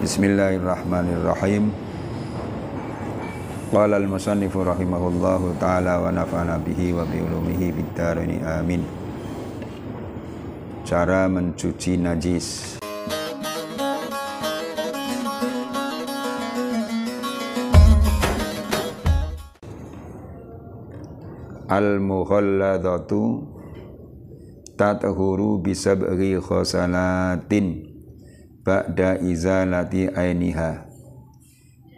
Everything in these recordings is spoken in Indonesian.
Bismillahirrahmanirrahim. Qala al-musannif rahimahullahu taala wa nafa'ana bihi wa bi ulumihi fid amin. Cara mencuci najis. Al-mukhalladatu tathuru bisabri khosalatin ba'da izalati ainiha.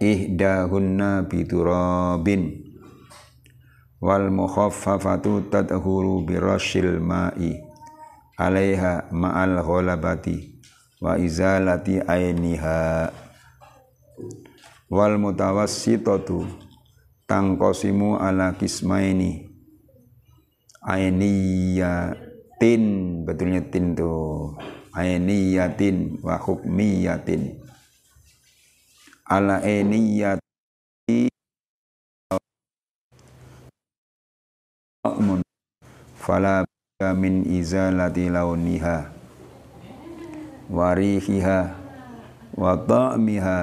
Ihdahunna biturabin wal mukhaffafatu tathuru birashil ma'i. Alaiha ma'al ghalabati wa izalati ainiha. Wal mutawassitatu tangkosimu ala kismaini. Ainiyatin betulnya tin tuh ainiyatin wa hukmiyatin. Ala ainiyati fala min izalati launiha warihiha wa ta'miha.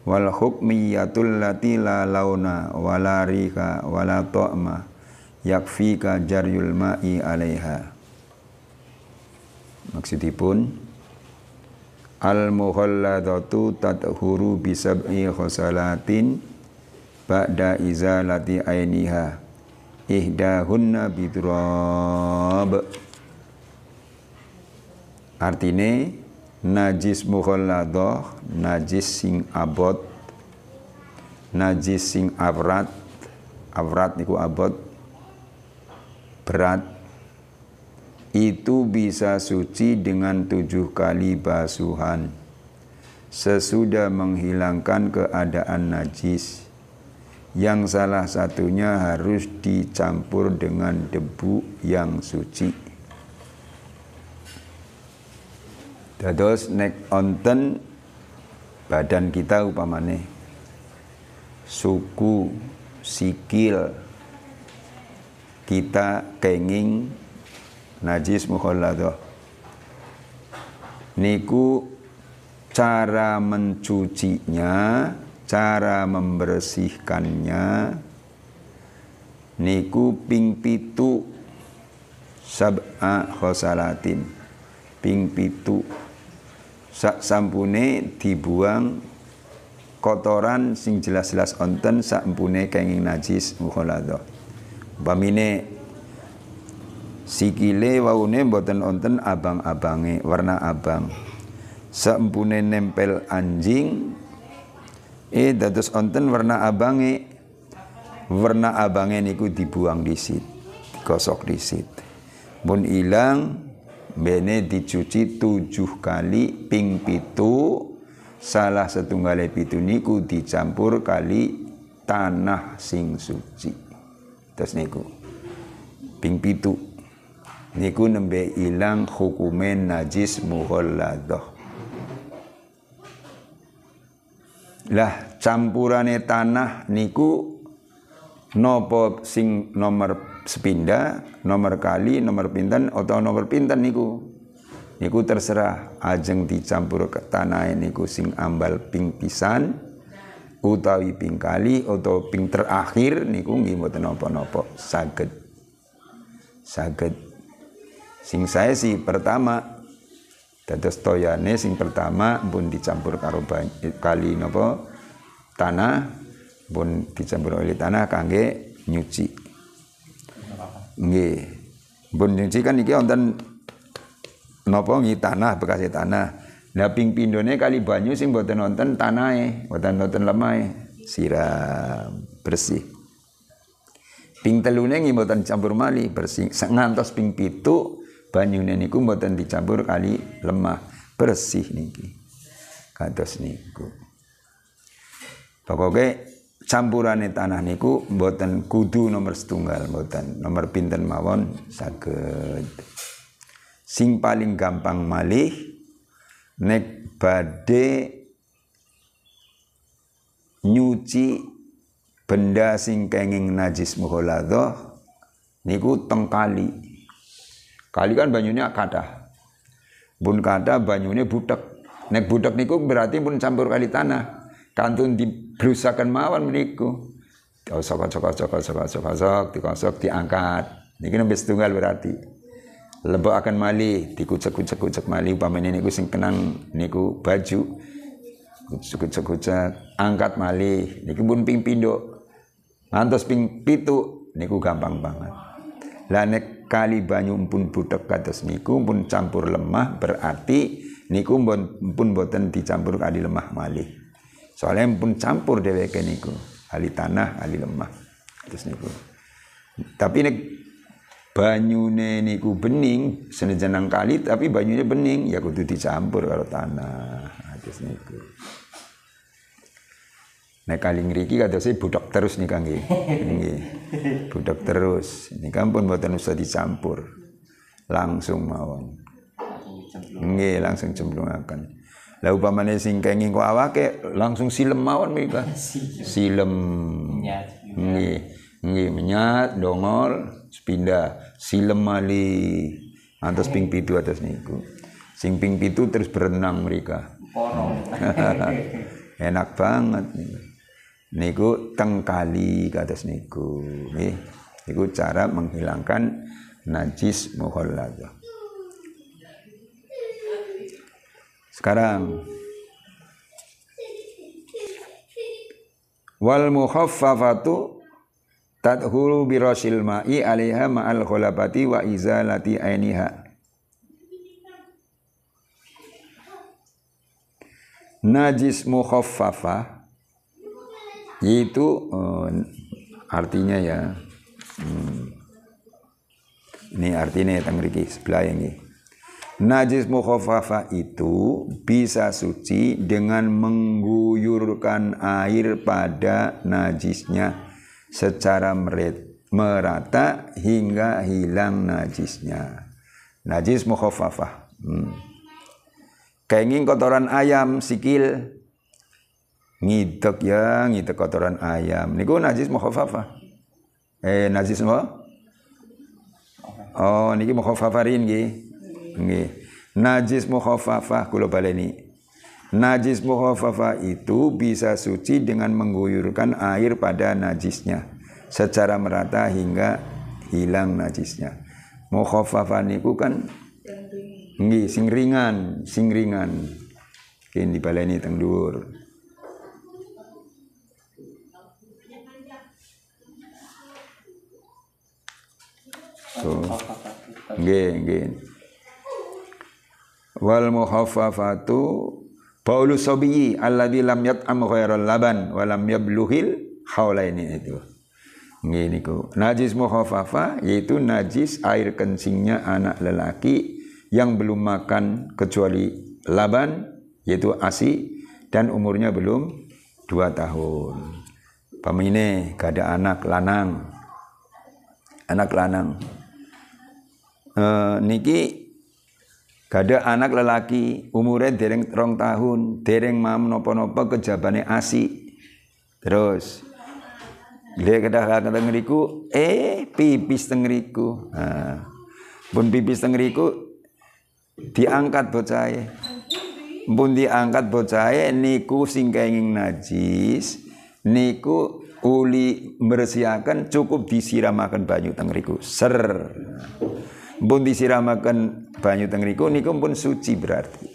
Wal hukmiyatul lati la launa wala riha wala ta'ma yakfika jaryul ma'i alaiha maksudipun al mukhalladatu tathuru bi sab'i khosalatin ba'da izalati ainiha ihdahunna biturab artine najis mukhalladah najis sing abot najis sing avrat avrat niku abot berat itu bisa suci dengan tujuh kali basuhan. Sesudah menghilangkan keadaan najis yang salah satunya harus dicampur dengan debu yang suci. Dados nek onten badan kita upamane. Suku sikil kita kenging najis mukhalladah niku cara mencucinya cara membersihkannya niku ping pitu sab'a khosalatin. Ping pitu. Sak sampune dibuang kotoran sing jelas-jelas onten sampune kenging najis mukhalladah Pamine sikile waune mboten onten abang-abange warna abang. Sampune nempel anjing eh dados onten warna abange. Warna abange niku dibuang disit digosok disit. Mun ilang bene dicuci tujuh kali ping pitu. Salah setunggal pitu niku dicampur kali tanah sing suci. Terus niku ping pitu niku nembe ilang hukumen najis mughalladah. Lah campurane tanah niku nopo sing nomor sepinda, nomor kali, nomor pinten atau nomor pinten niku. Niku terserah ajeng dicampur ke tanah niku sing ambal ping pisan utawi ping kali atau ping terakhir niku nggih mboten napa-napa saged saged sing saya sih pertama dados toyane sing pertama pun dicampur karo kali napa tanah pun dicampur oleh tanah kangge nyuci. Nggih. Pun nyuci kan iki wonten napa nggih tanah bekas tanah. Lah ping pindone kali banyu sing mboten nonton tanahe, mboten nonton lemahe, siram bersih. Ping telune nggih mboten campur mali, bersih. Ngantos ping pitu banyune niku mboten dicampur kali lemah, bersih niki. Kados niku. Pokoke campurane tanah niku mboten kudu nomor setunggal, mboten nomor pinten mawon saged. Sing paling gampang malih nek badhe nyuci benda sing kenging najis mukhaladhah niku teng kali. Kali kan banyune kathah. Bun kathah banyune butek. nek budak niku berarti pun campur kali tanah. Kantun dibrusakan mawon meniku. Kosok kosok kosok kosok kosok kosok dikosok diangkat. Niki nembe setunggal berarti. Lebok akan mali dikucek kucek kucek mali. Umpamane niku sing kenang niku baju. Kucek kucek kucek angkat mali. Niki pun ping pindo ngantos ping pitu niku gampang banget. Lah nek kali banyu pun budak kados niku pun campur lemah berarti niku pun boten dicampur kali lemah mali soalnya pun campur dheweke niku ahli tanah ahli lemah terus niku. Tapi nek banyune niku bening senajan kali tapi banyunya bening ya kudu dicampur kalau tanah terus niku Nek kali ngriki saya budak terus nih kang nggih. Budak terus. Ini kan pun mboten usah dicampur. Langsung mawon. Nggih, langsung cemplungaken. Lah upamane sing kenging kok awake langsung silem mawon mereka. Silem. Nggih. Nggih, menyat, dongol, sepindah, silem mali. Antas ping pitu atas niku. Sing ping pitu terus berenang mereka. Enak banget nih niku tengkali kados niku. Nggih. Niku cara menghilangkan najis muhalladzah sekarang. Wal mukhaffafatu tadhuru birasil ma'i 'alaiha ma'al khulabati wa izalati ainiha. Najis mukhaffafah itu uh, artinya ya hmm, ini artinya ya tangriki sebelah ini najis mukhafafa itu bisa suci dengan mengguyurkan air pada najisnya secara merata hingga hilang najisnya najis mukhafafa hmm. kayak kotoran ayam sikil ngidek ya ngidek kotoran ayam. Niku najis mukhafafah eh najis apa oh niki mukhafafarin nggih. Nggih. Najis mukhafafah kula baleni. Najis mukhafafah itu bisa suci dengan mengguyurkan air pada najisnya. Secara merata hingga hilang najisnya. Mukhafafah niku kan nggih sing ringan sing ringan. Kini dibaleni So, nggih, nggih. Wal muhaffafatu Paulus Sobiyi alladzi lam yat'am ghairal laban wa lam yabluhil haulaini itu. Nggih niku. Najis muhaffafa yaitu najis air kencingnya anak lelaki yang belum makan kecuali laban yaitu ASI dan umurnya belum dua tahun. Pamine gak ada anak lanang. Anak lanang uh, niki gada anak lelaki umurnya dereng rong tahun dereng mam nopo-nopo kejabane asi terus dia kedah kata ngeriku eh pipis tengeriku nah, pun pipis tengeriku diangkat bocah pun diangkat bocah niku sing kenging najis niku uli bersiakan cukup disiramakan banyu tengeriku ser pun disiramakan banyu teng niku niku pun suci berarti.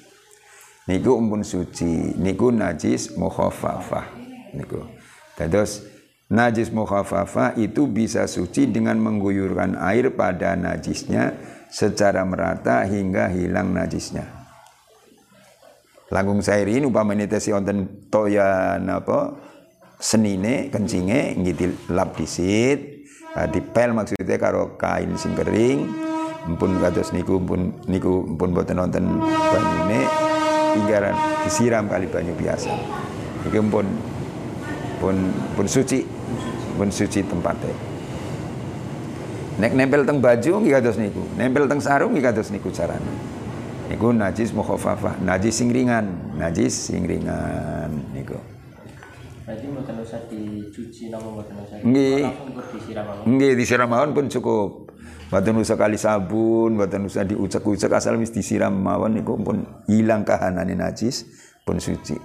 Niku pun suci niku najis mukhafafah niku. Terus najis mukhafafah itu bisa suci dengan mengguyurkan air pada najisnya secara merata hingga hilang najisnya. Langkung ini upamane tesi wonten toya napa? Senine kencinge nggih lap disit dipel maksudnya karo kain sing kering pun kados niku pun niku pun boten nonton banyune tinggalan disiram kali banyu biasa iki pun pun pun suci pun suci tempatnya nek nempel teng baju nggih kados niku nempel teng sarung nggih kados niku carane niku najis mukhafafah najis sing ringan najis sing ringan niku Berarti mboten usah dicuci napa mboten usah. Nggih. Nggih disiram mawon pun cukup. Mboten usah kali sabun, mboten usah diucek-ucek asal wis disiram mawon niku pun hilang kahanane najis pun suci.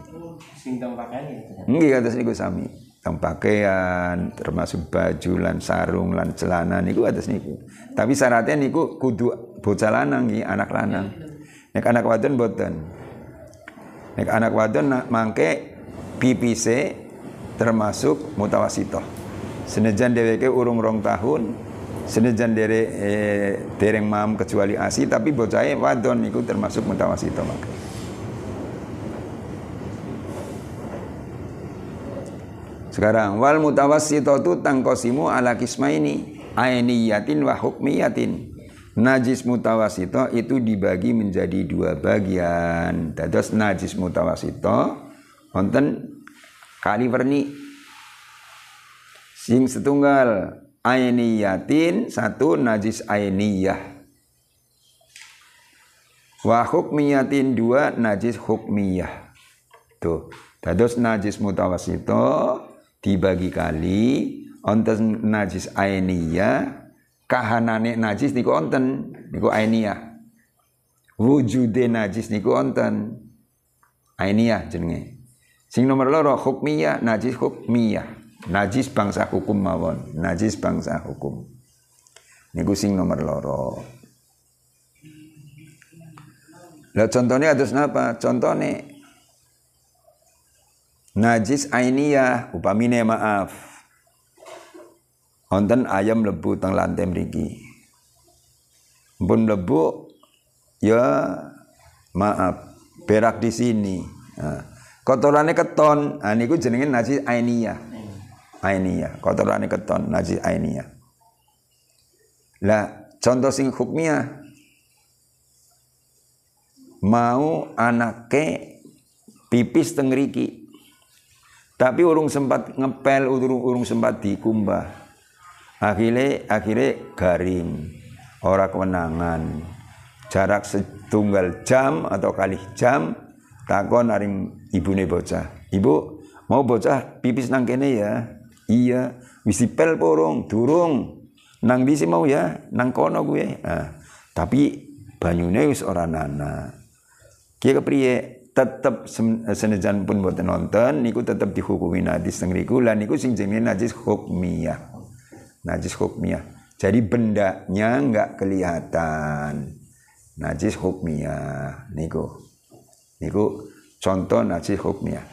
Sing pakaian gitu. Nggih kados niku sami. Teng pakaian termasuk baju lan sarung lan celana niku atas niku. Tapi syaratnya niku kudu bocah lanang nggih, anak lanang. Nek anak wadon mboten. Nek anak wadon mangke pipise termasuk mutawasitoh. Senajan dheweke urung rong tahun, senajan dere eh, dereng mam kecuali asi tapi bocahe wadon niku termasuk mutawasitoh mangke. Sekarang wal mutawassitatu tangkosimu ala kismaini ainiyatin wa hukmiyatin. Najis mutawassito itu dibagi menjadi dua bagian. Dados najis mutawassito wonten kali werni sing setunggal ainiyatin satu najis ainiyah. Wa hukmiyatin dua najis hukmiyah. Tuh dados najis mutawasito dibagi kali onten najis ainiyah kahanane najis niku onten niku ainiyah. Wujude najis niku onten ainiyah jenenge. Sing nomor loro hukmiyah najis hukmiyah najis bangsa hukum mawon. Najis bangsa hukum. Niku sing nomor loro. Lah contohnya atas napa? Contohnya najis ainiyah upamine maaf. Wonten ayam lebu teng lantai mriki. Pun lebu ya maaf berak di sini. Nah, kotorannya keton. Nah, niku jenenge najis ainiyah ainiyah kotorannya keton najis ainiyah lah contoh sing hukmiyah mau anake pipis teng riki tapi urung sempat ngepel urung urung sempat dikumbah. Akhirnya akhirnya garing ora kewenangan. Jarak setunggal jam atau kali jam takon aring ibune bocah. Ibu mau bocah pipis nang kene ya iya wis dipel porong durung nang di mau ya nang kono gue nah, tapi banyune wis ora nana Kia kepriye tetep sem- senajan pun boten nonton niku tetep dihukumi najis teng riku lan niku sing jenenge najis hukmiyah. Najis hukmiyah. Jadi bendanya enggak kelihatan. Najis hukmiyah niku. Niku contoh najis hukmiyah.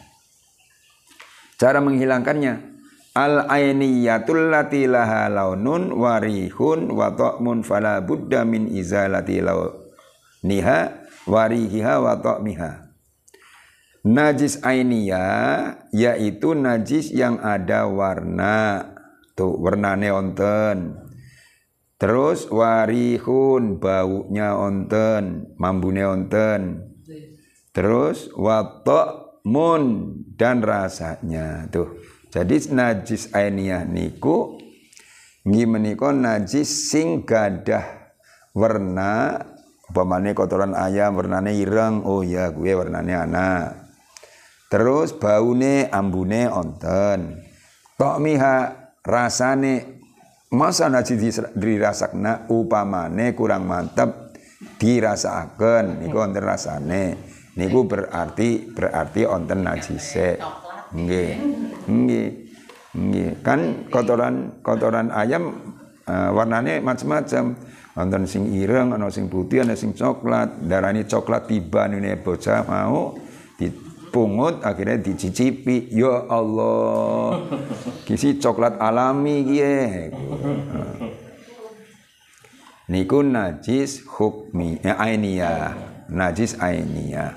Cara menghilangkannya al ainiyatul lati laha launun warihun wa ta'mun fala budda min izalati launiha warihiha wa ta'miha. Najis ainiyah yaitu najis yang ada warna. Tuh warnane onten. Terus warihun baunya onten, mambune onten. Terus wa ta'mun dan rasanya. Tuh. Jadi najis ainiyah niku nggih menika najis sing gadah warna umpamane kotoran ayam warnane ireng oh ya gue warnane anak. Terus baune ambune onten. Miha rasane masa najis dirasakna upamane kurang mantep dirasakaken niku onten rasane. Niku berarti berarti onten najise nggih. Nggih. Nggih. Kan kotoran kotoran ayam uh, warnane macam-macam wonten sing ireng ana sing putih ana sing coklat. Darani coklat tiba ini bocah mau dipungut akhirnya dicicipi. Ya Allah. Kisi coklat alami kiye? Niku najis hukmi ya ainiyah. Najis ainiyah.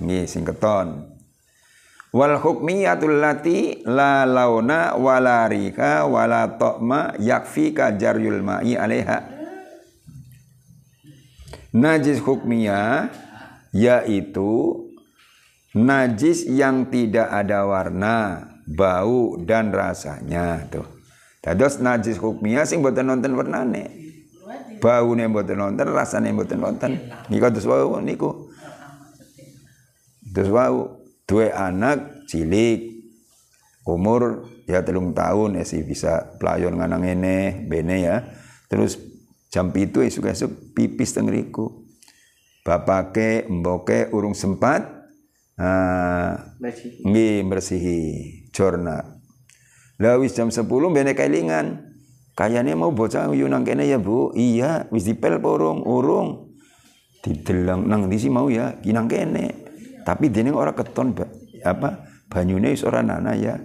Nggih sing keton wal hukmiyatul lati la launa wala rika wala ta'ma yakfika jaryul ma'i alaiha Najis hukmiyah yaitu najis yang tidak ada warna, bau dan rasanya tuh. Dados najis hukmiyah sing boten nonton warnane. Baune boten nonton, rasane boten nonton. Niku terus wau niku. Terus wau duwe anak cilik umur ya telung tahun ya sih bisa pelayon nganang ini bene ya terus Jam itu esuk-esuk pipis teng riku. Bapake, mboke urung sempat ah, Bersih. nggih bersihi jorna. Lah wis jam 10 bene kelingan. Kayane mau bocah uyu nang kene ya, Bu. Iya, wis dipel apa urung? Didelang nang ndi sih mau ya? Ki nang kene. Tapi dene ora keton apa banyune wis ora nana ya.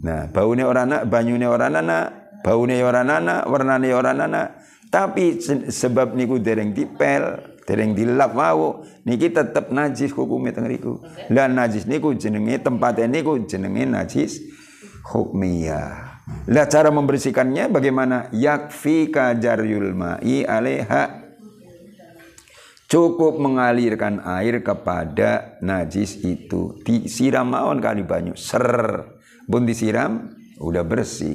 Nah, baune ora nana, banyune ora nana, baune ora nana, warnane ora nana. Tapi se- sebab niku dereng dipel, dereng dilap wau, niki tetep najis hukume teng riku. Najis niku jenenge tempatnya niku jenenge najis hukmiyah. Lah cara membersihkannya bagaimana? Yakfi kajaryul ma'i alaiha cukup mengalirkan air kepada najis itu. Disiram mawon kali banyu. Ser. Pun disiram udah bersih.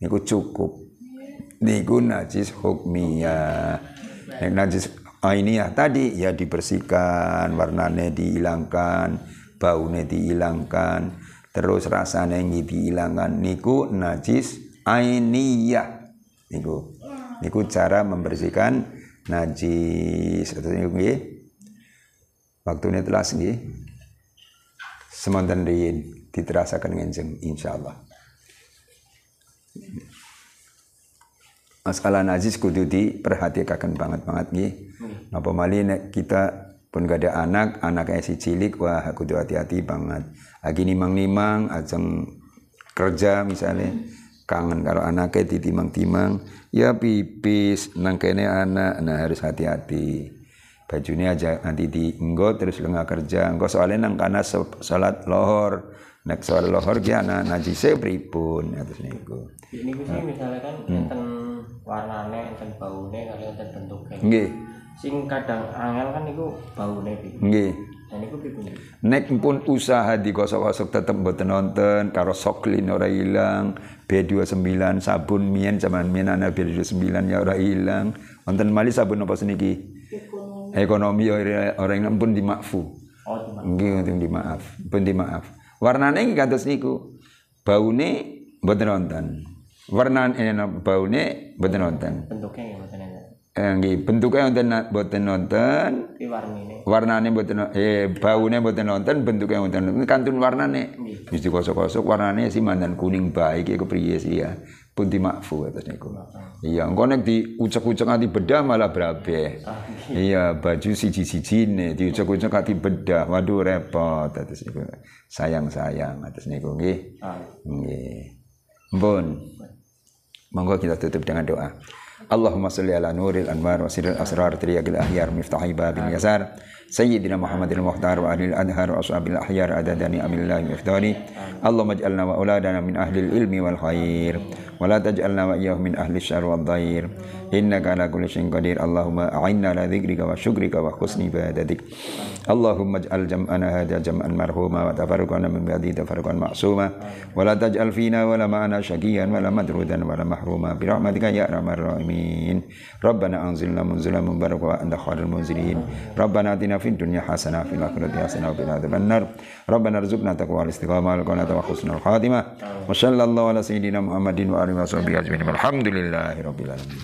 Niku cukup. Niku najis hukmiyah. Nek najis ainiyah tadi ya dibersihkan warnanya dihilangkan baunya dihilangkan terus rasanya ini dihilangkan. Niku najis ainiyah. Niku niku cara membersihkan najis atau niku nggih. Waktune telas nggih. Semonten riyin diterasaken ngenjeng insyaallah. Masalah najis kudu diperhatikan banget banget nggih. Napa malih nek kita pun gak ada anak anaknya si cilik wah kudu hati-hati banget. Lagi nimang-nimang ajeng kerja misalnya kangen kalau anaknya ditimang-timang ya pipis nang kene anak nah harus hati-hati. Bajunya aja nanti dienggo terus lengah kerja engko soalnya nang kana salat lohor. Nek soal lohor ki ana najise pripun atus niku. Ini ku sih misalnya kan enten warnane, enten baune, kali enten bentuknya. nggih. Sing kadang angel kan niku baune nggih Nek pun usaha digosok-gosok tetep mboten nonton karo soklin ora ilang, B29 sabun mien zaman mien ana B29 ya ora ilang. Wonten malih sabun apa seniki? Ekonomi ora ora ilang pun dimakfu. Oh, di? Nggih pun dimaaf, pun dimaaf. Warnane nggih kados niku. Baune mboten nonton. Warnane baune mboten nonton. Bentuknya ya mboten nggih. Bentuke wonten mboten nonton. Tapi warnine. Warnane mboten eh baune mboten nonton bentuke mboten nonton. Kantun warnane. Wis digosok-gosok warnane sih mandan kuning baik iku priye sih ya? Pun dimakfu atas niku. Iya engko nek diucek-ucek nganti bedah malah brabe iya baju siji-sijine diucek-ucek nganti bedah. Waduh repot atas niku. Sayang-sayang atas niku nggih? Nggih. Mpun. Monggo kita tutup dengan doa. اللهم صل على نور الأنوار وسر الأسرار تريق الأحيار مفتاح باب اليسار. سيدنا محمد المختار وأهل الأنهار وأصحاب الأحيار أددني أمن الله مختاري اللهم اجعلنا وأولادنا من أهل العلم والخير. ولا تجعلنا وإياهم من أهل الشر والضير. إنك على كل شيء قدير. اللهم أعنا على ذكرك وشكرك وحسن عبادتك. اللهم اجعل جمعنا هذا جمعا مرحوما وتفرقنا من بعده تفرقا معصوما. ولا تجعل فينا ولا معنا شقيا ولا مدرودا ولا محروما. برحمتك يا أرحم الراحمين. ربنا أنزلنا منزلا مباركا وأنت خير المنزلين. ربنا آتنا في الدنيا حسنة في الآخرة حسنة وقنا عذاب النار. ربنا ارزقنا تقوى الاستقامة والقناة وحسن الخاتمة وصلى الله على سيدنا محمد وعلى alihi wa sahbihi ajma'in walhamdulillahi rabbil alamin